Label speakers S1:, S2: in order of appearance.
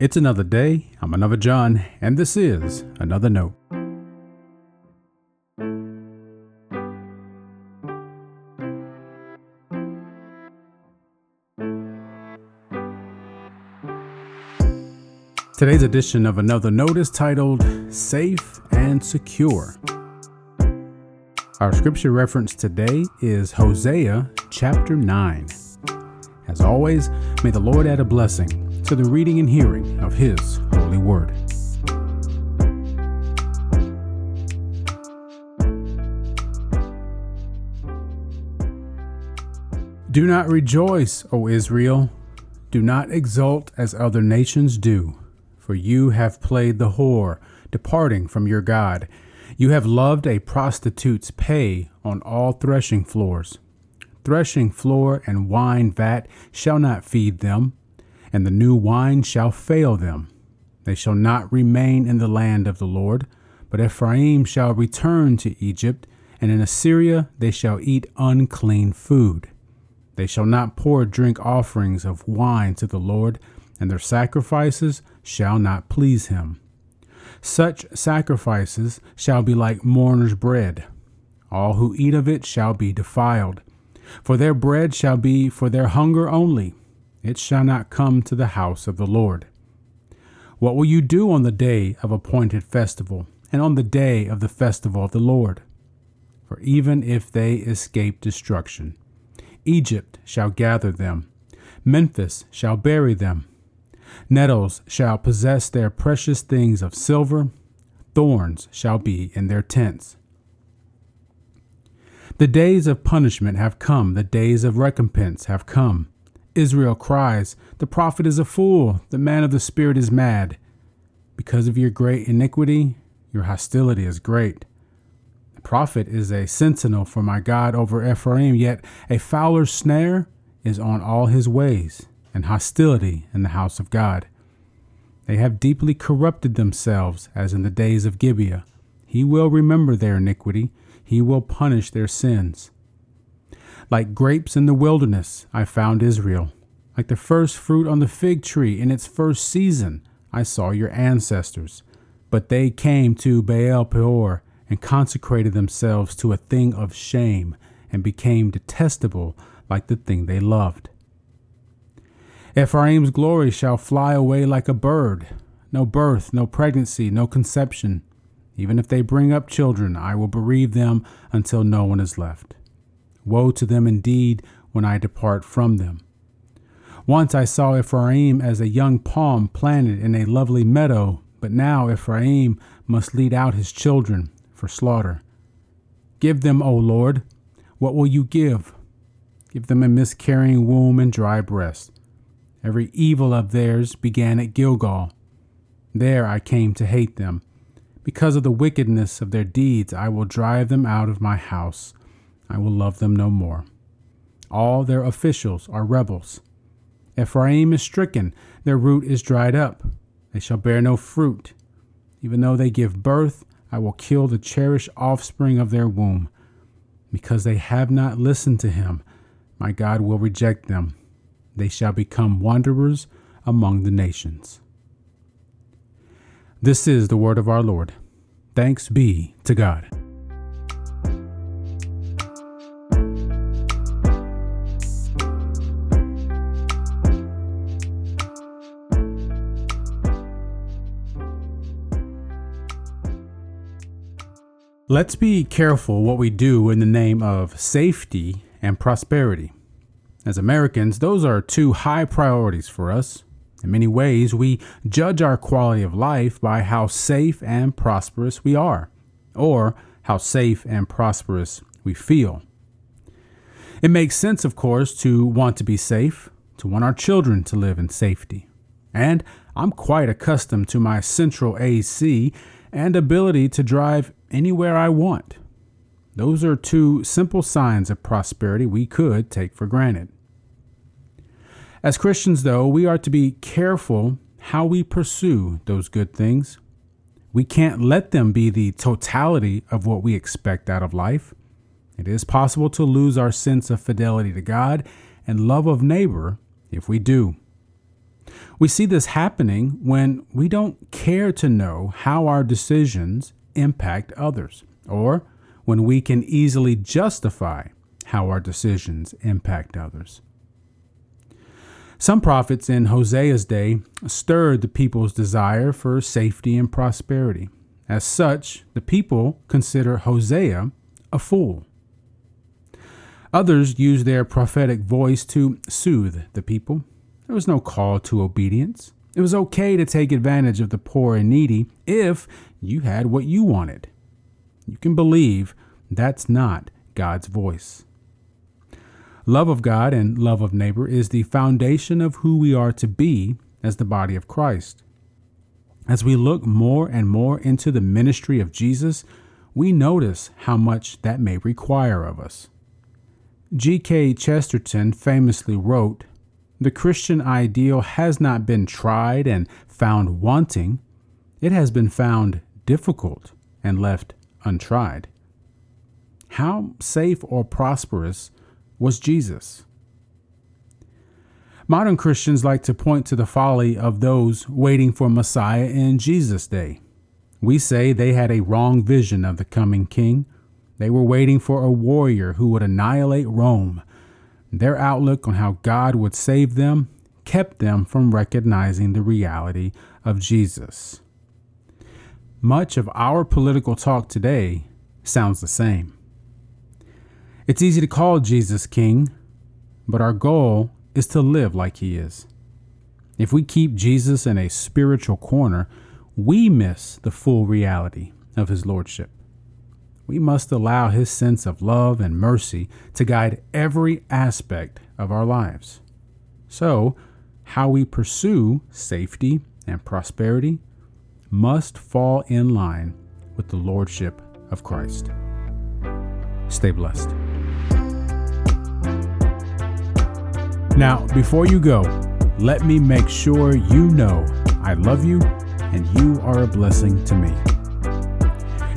S1: It's another day. I'm another John, and this is another note. Today's edition of Another Note is titled Safe and Secure. Our scripture reference today is Hosea chapter 9. As always, may the Lord add a blessing to the reading and hearing of His holy word. Do not rejoice, O Israel. Do not exult as other nations do, for you have played the whore, departing from your God. You have loved a prostitute's pay on all threshing floors. Threshing floor and wine vat shall not feed them and the new wine shall fail them. They shall not remain in the land of the Lord, but Ephraim shall return to Egypt, and in Assyria they shall eat unclean food. They shall not pour drink offerings of wine to the Lord, and their sacrifices shall not please him. Such sacrifices shall be like mourner's bread. All who eat of it shall be defiled. For their bread shall be for their hunger only, it shall not come to the house of the Lord. What will you do on the day of appointed festival, and on the day of the festival of the Lord? For even if they escape destruction, Egypt shall gather them, Memphis shall bury them. Nettles shall possess their precious things of silver, thorns shall be in their tents. The days of punishment have come, the days of recompense have come. Israel cries, The prophet is a fool, the man of the Spirit is mad. Because of your great iniquity, your hostility is great. The prophet is a sentinel for my God over Ephraim, yet a fowler's snare is on all his ways, and hostility in the house of God. They have deeply corrupted themselves, as in the days of Gibeah. He will remember their iniquity, he will punish their sins. Like grapes in the wilderness, I found Israel. Like the first fruit on the fig tree in its first season, I saw your ancestors. But they came to Baal Peor and consecrated themselves to a thing of shame and became detestable like the thing they loved. Ephraim's glory shall fly away like a bird. No birth, no pregnancy, no conception. Even if they bring up children, I will bereave them until no one is left. Woe to them indeed when I depart from them. Once I saw Ephraim as a young palm planted in a lovely meadow, but now Ephraim must lead out his children for slaughter. Give them, O Lord, what will you give? Give them a miscarrying womb and dry breast. Every evil of theirs began at Gilgal. There I came to hate them. Because of the wickedness of their deeds, I will drive them out of my house. I will love them no more. All their officials are rebels. Ephraim is stricken, their root is dried up. They shall bear no fruit. Even though they give birth, I will kill the cherished offspring of their womb. Because they have not listened to him, my God will reject them. They shall become wanderers among the nations. This is the word of our Lord. Thanks be to God. Let's be careful what we do in the name of safety and prosperity. As Americans, those are two high priorities for us. In many ways, we judge our quality of life by how safe and prosperous we are, or how safe and prosperous we feel. It makes sense, of course, to want to be safe, to want our children to live in safety. And I'm quite accustomed to my central AC and ability to drive anywhere I want. Those are two simple signs of prosperity we could take for granted. As Christians, though, we are to be careful how we pursue those good things. We can't let them be the totality of what we expect out of life. It is possible to lose our sense of fidelity to God and love of neighbor if we do. We see this happening when we don't care to know how our decisions impact others, or when we can easily justify how our decisions impact others. Some prophets in Hosea's day stirred the people's desire for safety and prosperity. As such, the people consider Hosea a fool. Others used their prophetic voice to soothe the people. There was no call to obedience. It was okay to take advantage of the poor and needy if you had what you wanted. You can believe that's not God's voice. Love of God and love of neighbor is the foundation of who we are to be as the body of Christ. As we look more and more into the ministry of Jesus, we notice how much that may require of us. G.K. Chesterton famously wrote the Christian ideal has not been tried and found wanting, it has been found difficult and left untried. How safe or prosperous was Jesus? Modern Christians like to point to the folly of those waiting for Messiah in Jesus' day. We say they had a wrong vision of the coming king. They were waiting for a warrior who would annihilate Rome their outlook on how God would save them kept them from recognizing the reality of Jesus. Much of our political talk today sounds the same. It's easy to call Jesus king, but our goal is to live like he is. If we keep Jesus in a spiritual corner, we miss the full reality of his lordship we must allow His sense of love and mercy to guide every aspect of our lives. So, how we pursue safety and prosperity must fall in line with the Lordship of Christ. Stay blessed. Now, before you go, let me make sure you know I love you and you are a blessing to me.